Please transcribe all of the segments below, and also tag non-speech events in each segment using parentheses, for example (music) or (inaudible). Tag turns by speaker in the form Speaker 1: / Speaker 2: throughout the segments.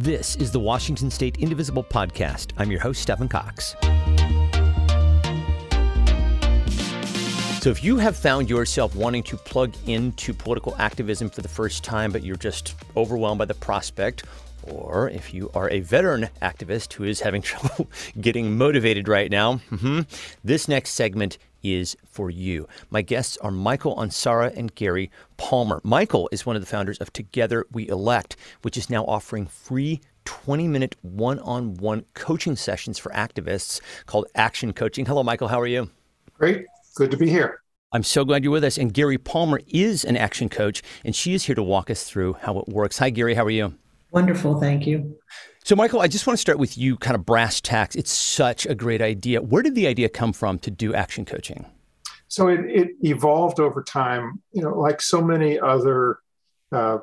Speaker 1: This is the Washington State Indivisible Podcast. I'm your host, Stephen Cox. So, if you have found yourself wanting to plug into political activism for the first time, but you're just overwhelmed by the prospect, or if you are a veteran activist who is having (laughs) trouble getting motivated right now, mm-hmm, this next segment is for you. My guests are Michael Ansara and Gari Palmer. Michael is one of the founders of Together We Elect, which is now offering free 20 minute one on one coaching sessions for activists called Action Coaching. Hello, Michael. How are you?
Speaker 2: Great. Good to be here.
Speaker 1: I'm so glad you're with us. And Gari Palmer is an action coach, and she is here to walk us through how it works. Hi, Gari. How are you?
Speaker 3: Wonderful. Thank you.
Speaker 1: So, Michael, I just want to start with you, kind of brass tacks. It's such a great idea. Where did the idea come from to do action coaching?
Speaker 2: So it, it evolved over time. You know, like so many other uh,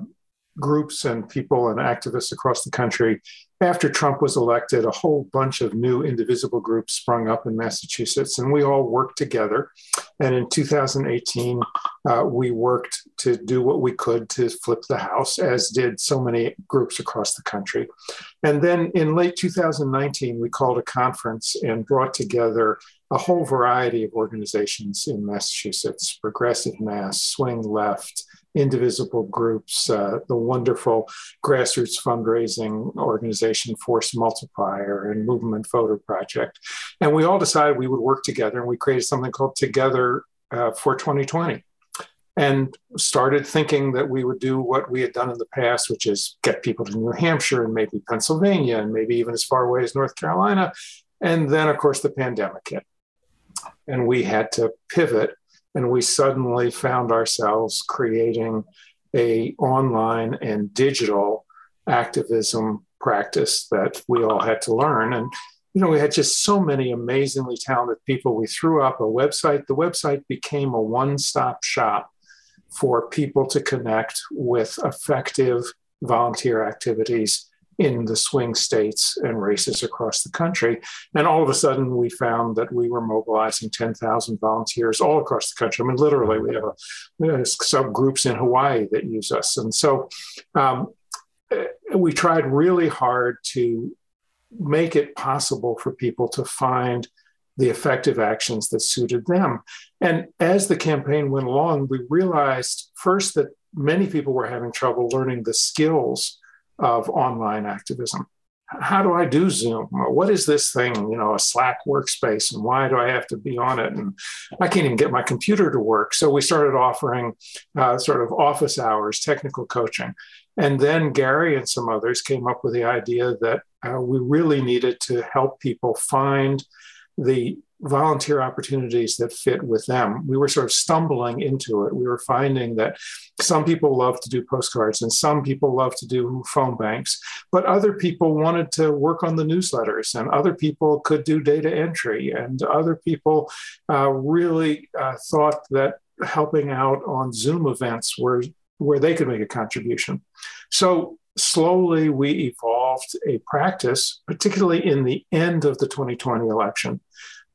Speaker 2: groups and people and activists across the country, after Trump was elected, a whole bunch of new indivisible groups sprung up in Massachusetts, and we all worked together. And in 2018, uh, we worked to do what we could to flip the House, as did so many groups across the country. And then in late 2019, we called a conference and brought together a whole variety of organizations in Massachusetts Progressive Mass, Swing Left, indivisible groups, uh, the wonderful grassroots fundraising organization Force Multiplier and Movement Voter Project. And we all decided we would work together and we created something called Together uh, for 2020 and started thinking that we would do what we had done in the past, which is get people to New Hampshire and maybe Pennsylvania and maybe even as far away as North Carolina. And then, of course, the pandemic hit. And we had to pivot and we suddenly found ourselves creating a online and digital activism practice that we all had to learn. And you know we had just so many amazingly talented people. We threw up a website. The website became a one-stop shop for people to connect with effective volunteer activities in the swing states and races across the country. And all of a sudden, we found that we were mobilizing 10,000 volunteers all across the country. I mean, literally, we have, a, we have subgroups in Hawaii that use us. And so um, eh, we tried really hard to make it possible for people to find the effective actions that suited them. And as the campaign went along, we realized first that many people were having trouble learning the skills of online activism. How do I do Zoom? What is this thing, you know, a Slack workspace, and why do I have to be on it? And I can't even get my computer to work. So we started offering uh, sort of office hours, technical coaching. And then Gari and some others came up with the idea that uh, we really needed to help people find the volunteer opportunities that fit with them. We were sort of stumbling into it. We were finding that some people love to do postcards and some people love to do phone banks, but other people wanted to work on the newsletters and other people could do data entry and other people uh, really uh, thought that helping out on Zoom events were where they could make a contribution. So slowly we evolved a practice, particularly in the end of the 2020 election,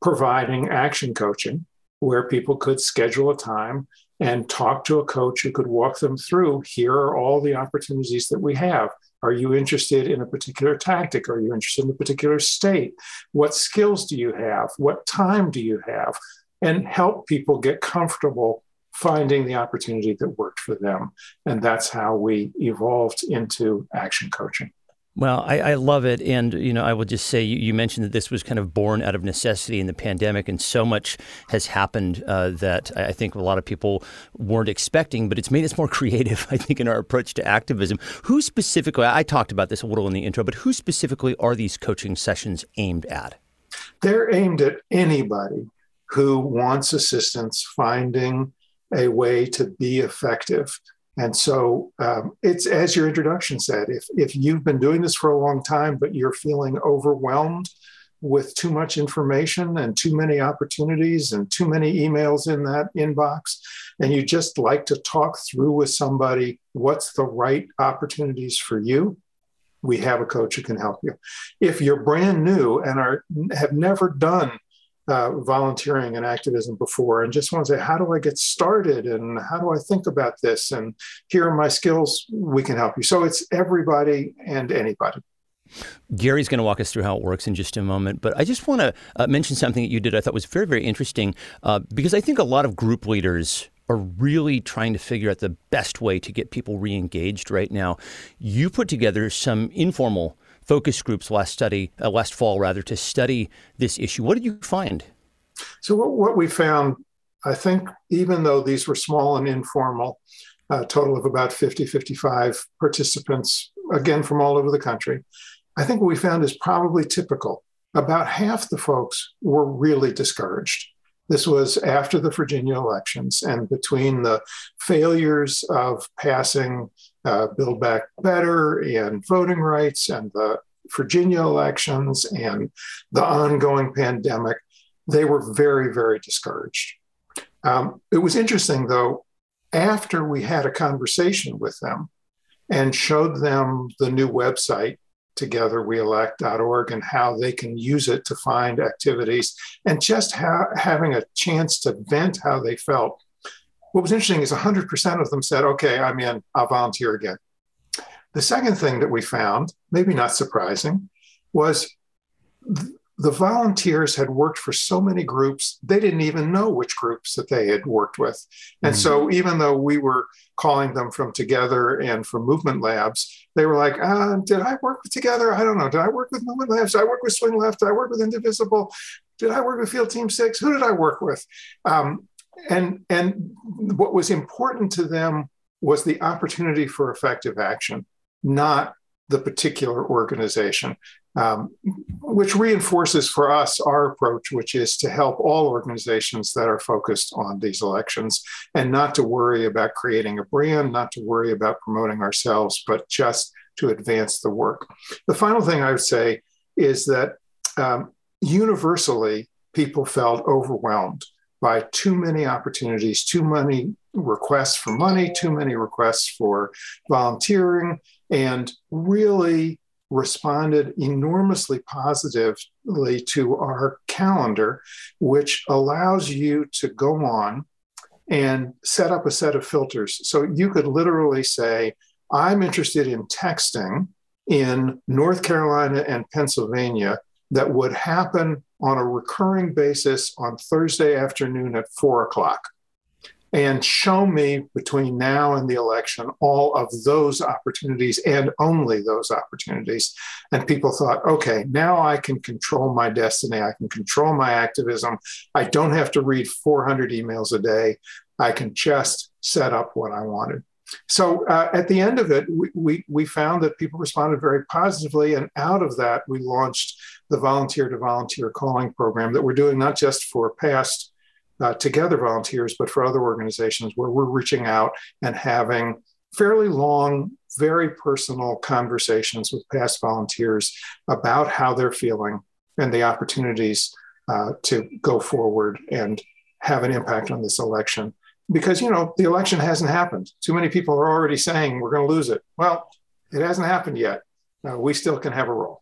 Speaker 2: providing action coaching where people could schedule a time and talk to a coach who could walk them through here are all the opportunities that we have. Are you interested in a particular tactic? Are you interested in a particular state? What skills do you have? What time do you have? And help people get comfortable finding the opportunity that worked for them. And that's how we evolved into action coaching.
Speaker 1: Well, I, I, love it. And, you know, I will just say you, you, mentioned that this was kind of born out of necessity in the pandemic, and so much has happened uh, that I think a lot of people weren't expecting, but it's made us more (laughs) creative, I think, in our approach to activism. Who specifically, I talked about this a little in the intro, but who specifically are these coaching sessions aimed at?
Speaker 2: They're aimed at anybody who wants assistance finding a way to be effective and so um, it's as your introduction said, if, if you've been doing this for a long time, but you're feeling overwhelmed with too much information and too many opportunities and too many emails in that inbox, and you just like to talk through with somebody what's the right opportunities for you, we have a coach who can help you. If you're brand new and are have never done uh, volunteering and activism before and just want to say, how do I get started and how do I think about this? And here are my skills. We can help you. So it's everybody and anybody.
Speaker 1: Gari's going to walk us through how it works in just a moment, but I just want to uh, mention something that you did I thought was very, very interesting uh, because I think a lot of group leaders are really trying to figure out the best way to get people re-engaged right now. You put together some informal focus groups last study, uh, last fall rather, to study this issue. What did you find?
Speaker 2: So what, what we found, I think, even though these were small and informal, a total of about 50, 55 participants, again from all over the country. I think what we found is probably typical. About half the folks were really discouraged. This was after the Virginia elections and between the failures of passing uh, Build Back Better and voting rights and the Virginia elections and the ongoing pandemic, they were very, very discouraged. Um, it was interesting, though, after we had a conversation with them and showed them the new website togetherweelect.org and how they can use it to find activities and just ha- having a chance to vent how they felt. What was interesting is 100% of them said, okay, I'm in, I'll volunteer again. The second thing that we found, maybe not surprising, was th- the volunteers had worked for so many groups, they didn't even know which groups that they had worked with. And mm-hmm. so, even though we were calling them from Together and from Movement Labs, they were like, uh, Did I work with Together? I don't know. Did I work with Movement Labs? Did I work with Swing Left? Did I work with Indivisible? Did I work with Field Team Six? Who did I work with? Um, and, and what was important to them was the opportunity for effective action, not the particular organization um, which reinforces for us our approach, which is to help all organizations that are focused on these elections and not to worry about creating a brand, not to worry about promoting ourselves, but just to advance the work. The final thing I would say is that um, universally, people felt overwhelmed by too many opportunities, too many requests for money, too many requests for volunteering, and really responded enormously positively to our calendar, which allows you to go on and set up a set of filters. So you could literally say, I'm interested in texting in North Carolina and Pennsylvania that would happen on a recurring basis on Thursday afternoon at four o'clock and show me between now and the election all of those opportunities and only those opportunities. And people thought, okay, now I can control my destiny. I can control my activism. I don't have to read 400 emails a day. I can just set up what I wanted. So uh, at the end of it, we, we, we found that people responded very positively. And out of that, we launched the volunteer to volunteer calling program that we're doing not just for past uh, together volunteers, but for other organizations where we're reaching out and having fairly long, very personal conversations with past volunteers about how they're feeling and the opportunities uh, to go forward and have an impact on this election. Because, you know, the election hasn't happened. Too many people are already saying we're going to lose it. Well, it hasn't happened yet. Uh, we still can have a role.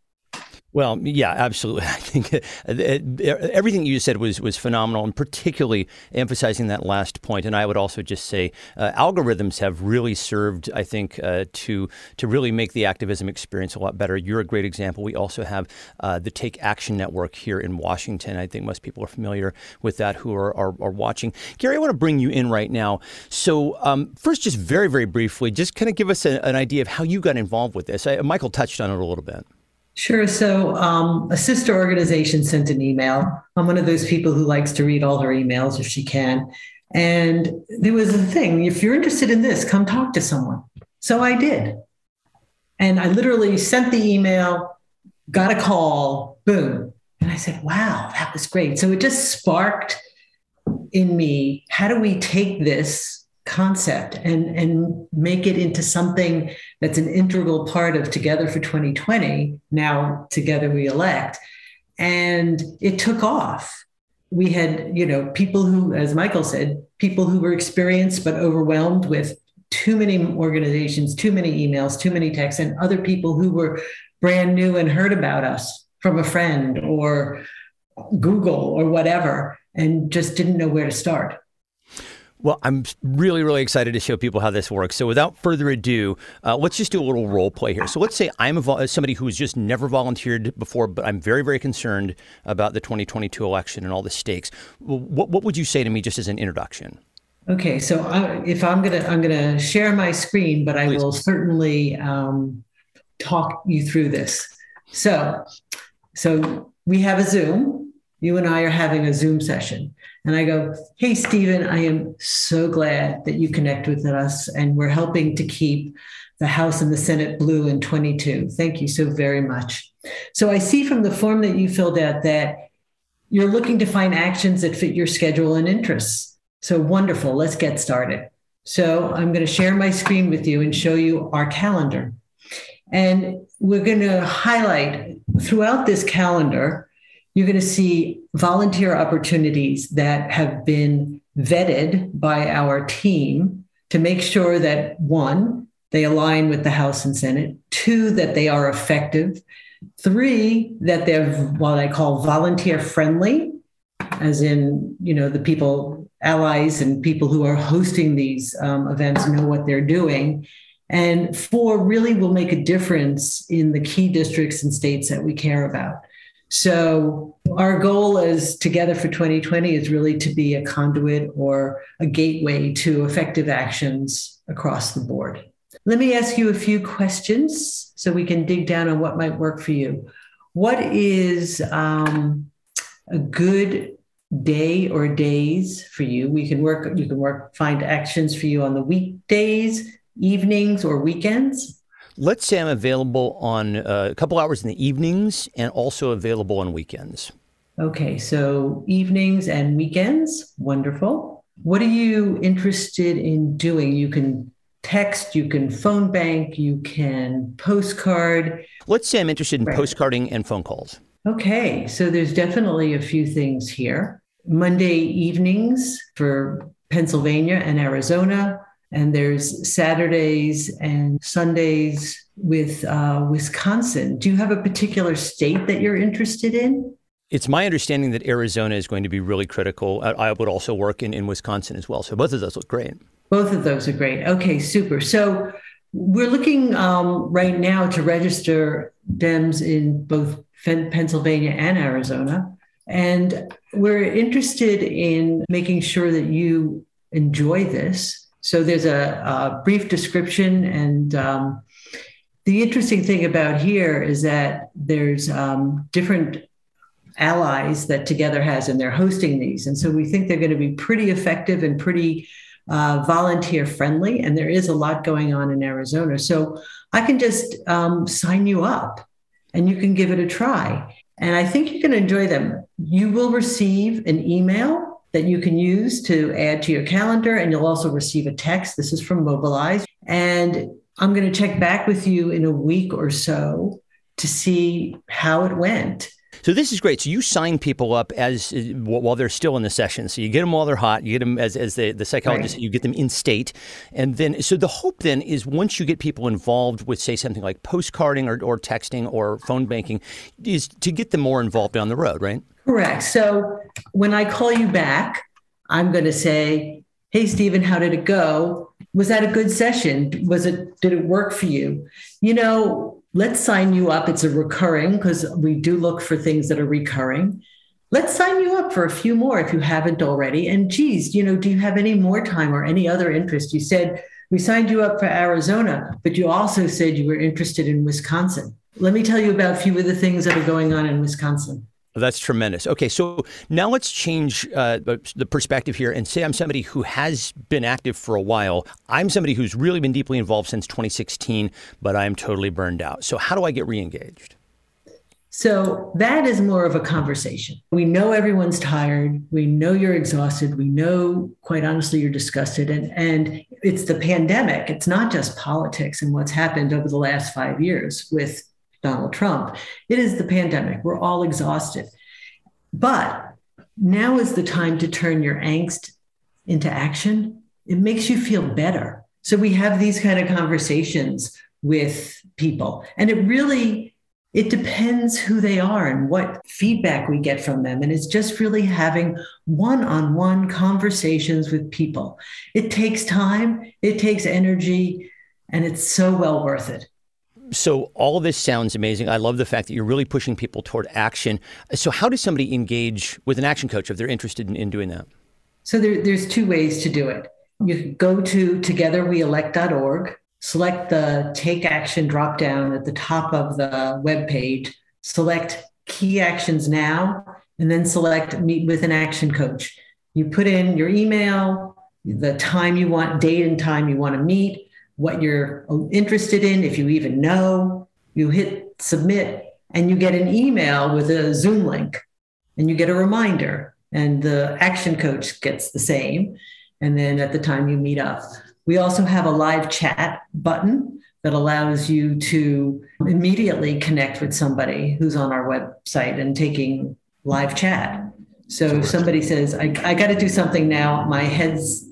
Speaker 1: Well, yeah, absolutely. (laughs) I think everything you said was was phenomenal, and particularly emphasizing that last point. And I would also just say uh, algorithms have really served, I think, uh, to to really make the activism experience a lot better. You're a great example. We also have uh, the Take Action Network here in Washington. I think most people are familiar with that who are are, are watching. Gari, I want to bring you in right now. So um, first, just very very briefly, just kind of give us a, an idea of how you got involved with this. I, Michael touched on it a little bit.
Speaker 3: Sure. So, um, a sister organization sent an email. I'm one of those people who likes to read all her emails if she can. And there was a thing if you're interested in this, come talk to someone. So I did. And I literally sent the email, got a call, boom. And I said, wow, that was great. So it just sparked in me how do we take this concept and, and make it into something that's an integral part of Together for 2020, now Together We Elect. And it took off. We had, you know, people who, as Michael said, people who were experienced but overwhelmed with too many organizations, too many emails, too many texts, and other people who were brand new and heard about us from a friend or Google or whatever and just didn't know where to start.
Speaker 1: Well, I'm really, really excited to show people how this works. So, without further ado, uh, let's just do a little role play here. So, let's say I'm a vo- somebody who's just never volunteered before, but I'm very, very concerned about the 2022 election and all the stakes. What, what would you say to me just as an introduction?
Speaker 3: Okay, so I, if I'm gonna, I'm gonna share my screen, but I Please. will certainly um, talk you through this. So, so we have a Zoom. You and I are having a Zoom session. And I go, Hey, Stephen, I am so glad that you connect with us and we're helping to keep the House and the Senate blue in 22. Thank you so very much. So I see from the form that you filled out that you're looking to find actions that fit your schedule and interests. So wonderful. Let's get started. So I'm going to share my screen with you and show you our calendar. And we're going to highlight throughout this calendar you're going to see volunteer opportunities that have been vetted by our team to make sure that one, they align with the House and Senate, two, that they are effective, three, that they're what I call volunteer friendly, as in, you know, the people, allies, and people who are hosting these um, events know what they're doing. And four, really will make a difference in the key districts and states that we care about. So our goal is together for 2020 is really to be a conduit or a gateway to effective actions across the board. Let me ask you a few questions so we can dig down on what might work for you. What is um, a good day or days for you? We can work. You can work. Find actions for you on the weekdays, evenings, or weekends.
Speaker 1: Let's say I'm available on uh, a couple hours in the evenings and also available on weekends.
Speaker 3: Okay, so evenings and weekends, wonderful. What are you interested in doing? You can text, you can phone bank, you can postcard.
Speaker 1: Let's say I'm interested in right. postcarding and phone calls.
Speaker 3: Okay, so there's definitely a few things here. Monday evenings for Pennsylvania and Arizona, and there's Saturdays and Sundays with uh, Wisconsin. Do you have a particular state that you're interested in?
Speaker 1: It's my understanding that Arizona is going to be really critical. I would also work in, in Wisconsin as well. So both of those look great.
Speaker 3: Both of those are great. Okay, super. So we're looking um, right now to register Dems in both Pennsylvania and Arizona. And we're interested in making sure that you enjoy this so there's a, a brief description, and um, the interesting thing about here is that there's um, different allies that Together has, and they're hosting these, and so we think they're going to be pretty effective and pretty uh, volunteer friendly. And there is a lot going on in Arizona, so I can just um, sign you up, and you can give it a try. And I think you can enjoy them. You will receive an email that you can use to add to your calendar. And you'll also receive a text. This is from Mobilize. And I'm going to check back with you in a week or so to see how it went.
Speaker 1: So this is great. So you sign people up as uh, while they're still in the session. So you get them while they're hot. You get them as, as the, the psychologist. Right. You get them in state, and then so the hope then is once you get people involved with say something like postcarding or, or texting or phone banking, is to get them more involved down the road, right?
Speaker 3: Correct. So when I call you back, I'm going to say, "Hey, Stephen, how did it go? Was that a good session? Was it? Did it work for you? You know, let's sign you up. It's a recurring because we do look for things that are recurring. Let's sign you up for a few more if you haven't already. And geez, you know, do you have any more time or any other interest? You said we signed you up for Arizona, but you also said you were interested in Wisconsin. Let me tell you about a few of the things that are going on in Wisconsin.
Speaker 1: That's tremendous. Okay, so now let's change uh, the perspective here and say I'm somebody who has been active for a while. I'm somebody who's really been deeply involved since 2016, but I'm totally burned out. So, how do I get reengaged?
Speaker 3: So, that is more of a conversation. We know everyone's tired. We know you're exhausted. We know, quite honestly, you're disgusted. And, and it's the pandemic. It's not just politics and what's happened over the last five years with Donald Trump. It is the pandemic. We're all exhausted. But now is the time to turn your angst into action. It makes you feel better. So we have these kind of conversations with people. And it really it depends who they are and what feedback we get from them. And it's just really having one on one conversations with people. It takes time, it takes energy, and it's so well worth it.
Speaker 1: So, all this sounds amazing. I love the fact that you're really pushing people toward action. So, how does somebody engage with an action coach if they're interested in, in doing that?
Speaker 3: So, there, there's two ways to do it. You go to togetherweelect.org select the take action drop down at the top of the web page, select key actions now, and then select meet with an action coach. You put in your email, the time you want, date and time you want to meet, what you're interested in, if you even know. You hit submit, and you get an email with a Zoom link, and you get a reminder, and the action coach gets the same. And then at the time you meet up, we also have a live chat button that allows you to immediately connect with somebody who's on our website and taking live chat. So if somebody says, I, I got to do something now, my head's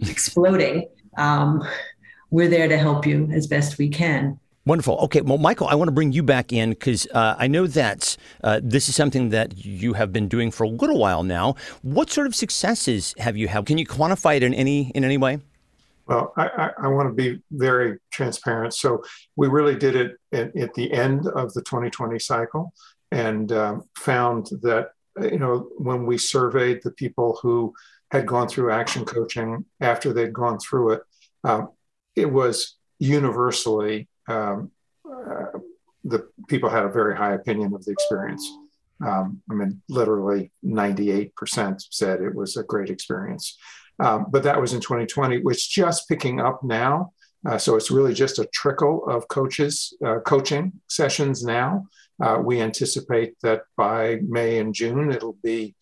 Speaker 3: exploding, um, we're there to help you as best we can.
Speaker 1: Wonderful. Okay, well, Michael, I want to bring you back in because uh, I know that uh, this is something that you have been doing for a little while now. What sort of successes have you had? Can you quantify it in any in any way?
Speaker 2: Well, I, I, I want to be very transparent. So we really did it at, at the end of the 2020 cycle and um, found that, you know, when we surveyed the people who had gone through action coaching after they'd gone through it, um, it was universally um, uh, the people had a very high opinion of the experience. Um, I mean, literally 98% said it was a great experience. Um, but that was in 2020, which just picking up now. Uh, so it's really just a trickle of coaches uh, coaching sessions now. Uh, we anticipate that by May and June it'll be,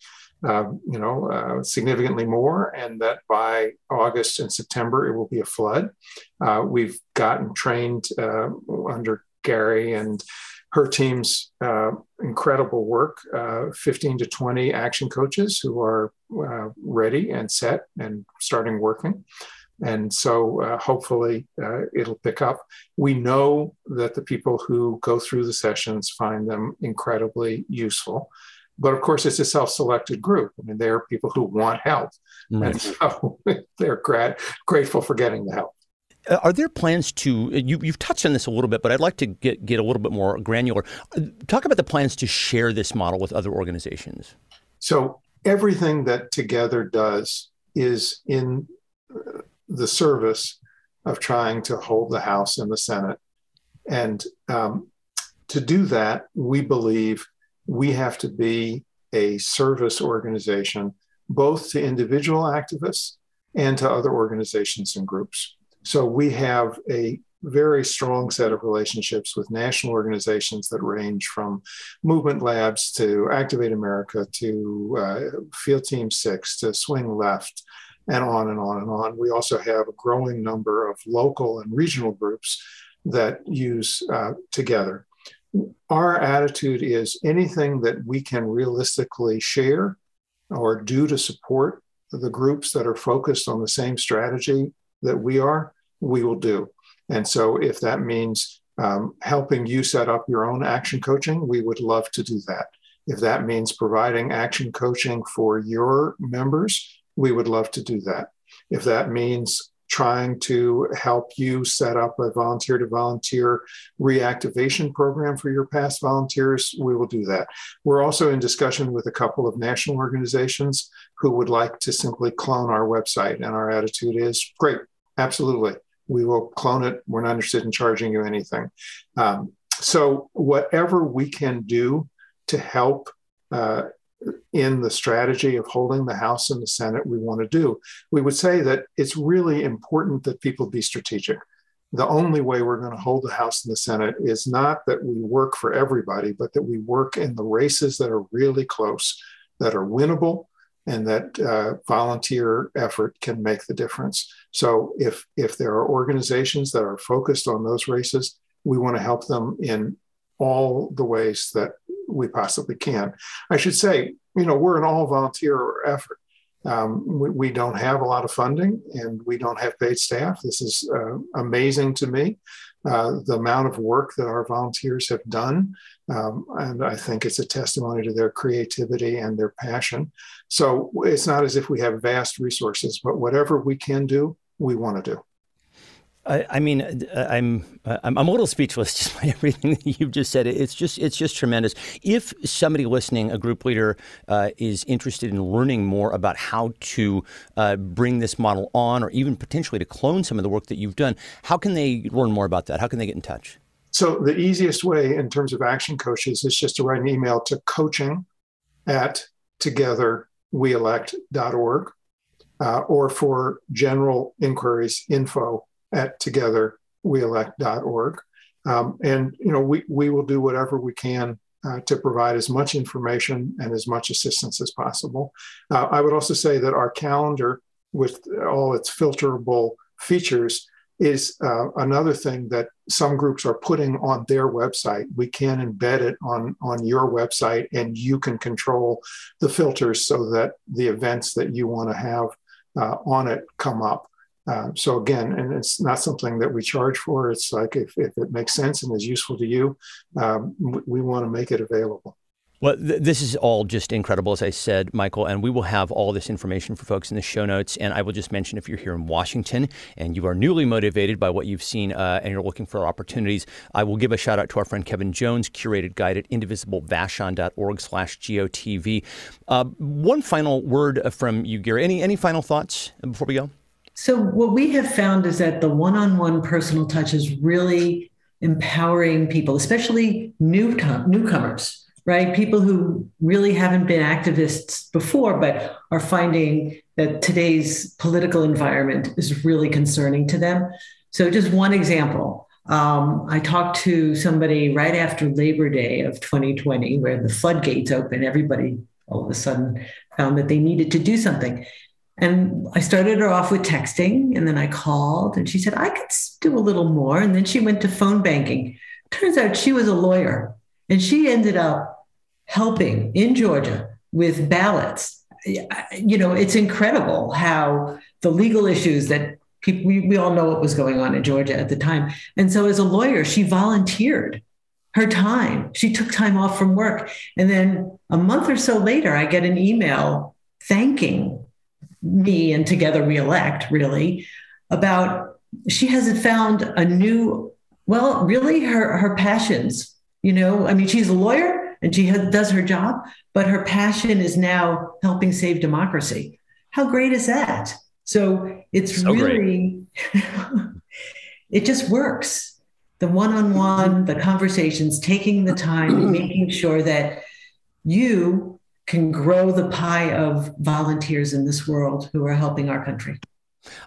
Speaker 2: uh, you know, uh, significantly more, and that by August and September it will be a flood. Uh, we've gotten trained under Gari and her team's uh, incredible work uh, 15 to 20 action coaches who are uh, ready and set and starting working. And so uh, hopefully uh, it'll pick up. We know that the people who go through the sessions find them incredibly useful. But of course, it's a self selected group. I mean, they are people who want help. Nice. And (laughs) so they're gra- grateful for getting the help.
Speaker 1: Uh, are there plans to you, have touched on this a little bit, but I'd like to get get a little bit more granular. Uh, talk about the plans to share this model with other organizations.
Speaker 2: So everything that Together does is in uh, the service of trying to hold the House and the Senate, and um, to do that, we believe we have to be a service organization, both to individual activists and to other organizations and groups. So we have a very strong set of relationships with national organizations that range from Movement Labs to Activate America to uh, Field Team Six to Swing Left and on and on and on. We also have a growing number of local and regional groups that use uh, together. Our attitude is anything that we can realistically share or do to support the groups that are focused on the same strategy that we are, we will do. And so if that means um, helping you set up your own action coaching, we would love to do that. If that means providing action coaching for your members, we would love to do that. If that means trying to help you set up a volunteer to volunteer reactivation program for your past volunteers, we will do that. We're also in discussion with a couple of national organizations who would like to simply clone our website. And our attitude is great, absolutely. We will clone it. We're not interested in charging you anything. Um, so, whatever we can do to help uh, in the strategy of holding the House and the Senate, we want to do. We would say that it's really important that people be strategic. The only way we're going to hold the House and the Senate is not that we work for everybody, but that we work in the races that are really close, that are winnable, and that uh, volunteer effort can make the difference. So if if there are organizations that are focused on those races, we want to help them in all the ways that we possibly can. I should say, you know, we're an all volunteer effort. Um, we, we, don't have a lot of funding and we don't have paid staff. This is uh, amazing to me, uh, the amount of work that our volunteers have done. Um, and I think it's a testimony to their creativity and their passion. So it's not as if we have vast resources, but whatever we can do, we want to do.
Speaker 1: I, I mean, uh, I'm, uh, I'm I'm a little speechless (laughs) just by everything that you've just said. It's just it's just tremendous. If somebody listening, a group leader, uh, is interested in learning more about how to uh, bring this model on, or even potentially to clone some of the work that you've done, how can they learn more about that? How can they get in touch?
Speaker 2: So the easiest way in terms of action coaches is just to write an email to coaching at togetherweelect.org uh, or for general inquiries info at togetherweelect.org. Um, and you know we, we will do whatever we can uh, to provide as much information and as much assistance as possible. Uh, I would also say that our calendar, with all its filterable features, is uh, another thing that some groups are putting on their website. We can embed it on, on your website, and you can control the filters so that the events that you want to have uh, on it come up. Uh, so again, and it's not something that we charge for. It's like if, if it makes sense and is useful to you, um, we, we want to make it available.
Speaker 1: Well, th- this is all just incredible, as I said, Michael, and we will have all this information for folks in the show notes. And I will just mention if you're here in Washington and you are newly motivated by what you've seen uh, and you're looking for opportunities, I will give a shout out to our friend Kevin Jones, curated guide at indivisiblevashon.org slash GOTV. Uh, one final word from you, Gari. Any, any final thoughts before we go?
Speaker 3: So, what we have found is that the one on one personal touch is really empowering people, especially new newcomers, right? People who really haven't been activists before, but are finding that today's political environment is really concerning to them. So, just one example. Um, I talked to somebody right after Labor Day of 2020, where the floodgates open. Everybody all of a sudden found that they needed to do something. And I started her off with texting and then I called and she said, I could do a little more. And then she went to phone banking. Turns out she was a lawyer and she ended up helping in Georgia with ballots. You know, it's incredible how the legal issues that people, we, we all know what was going on in Georgia at the time. And so as a lawyer, she volunteered her time. She took time off from work. And then a month or so later, I get an email thanking me and Together We Elect, really, about she hasn't found a new, well, really her, her passions. You know, I mean, she's a lawyer and she has, does her job, but her passion is now helping save democracy. How great is that? So it's so really, (laughs) it just works. The one on one, the conversations, taking the time, making sure that you can grow the pie of volunteers in this world who are helping our country.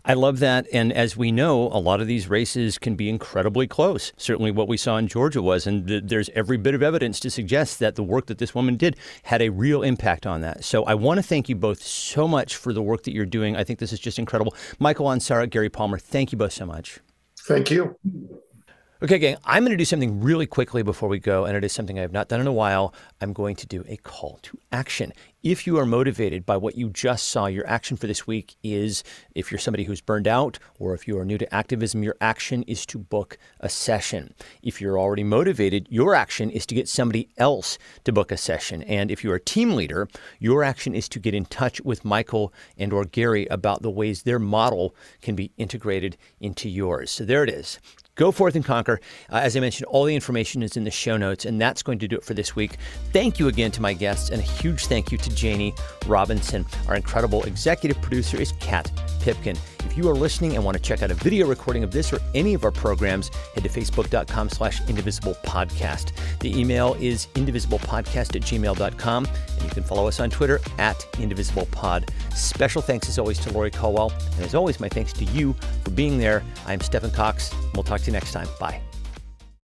Speaker 1: I love that. And as we know, a lot of these races can be incredibly close. Certainly, what we saw in Georgia was, and th- there's every bit of evidence to suggest that the work that this woman did had a real impact on that. So I want to thank you both so much for the work that you're doing. I think this is just incredible. Michael Ansara, Gari Palmer, thank you both so much.
Speaker 2: Thank you.
Speaker 1: Okay, gang, I'm going to do something really quickly before we go, and it is something I have not done in a while. I'm going to do a call to action. If you are motivated by what you just saw, your action for this week is if you're somebody who's burned out or if you are new to activism, your action is to book a session. If you're already motivated, your action is to get somebody else to book a session. And if you're a team leader, your action is to get in touch with Michael and or Gari about the ways their model can be integrated into yours. So there it is. Go forth and conquer. Uh, as I mentioned, all the information is in the show notes, and that's going to do it for this week. Thank you again to my guests, and a huge thank you to Janie Robinson. Our incredible executive producer is Kat Pipkin. If you are listening and want to check out a video recording of this or any of our programs, head to facebook.com slash indivisible podcast. The email is indivisiblepodcast at gmail.com, and you can follow us on Twitter at indivisiblepod. Special thanks as always to Lori Caldwell, and as always, my thanks to you for being there. I'm Stephen Cox. We'll talk to you next time. Bye.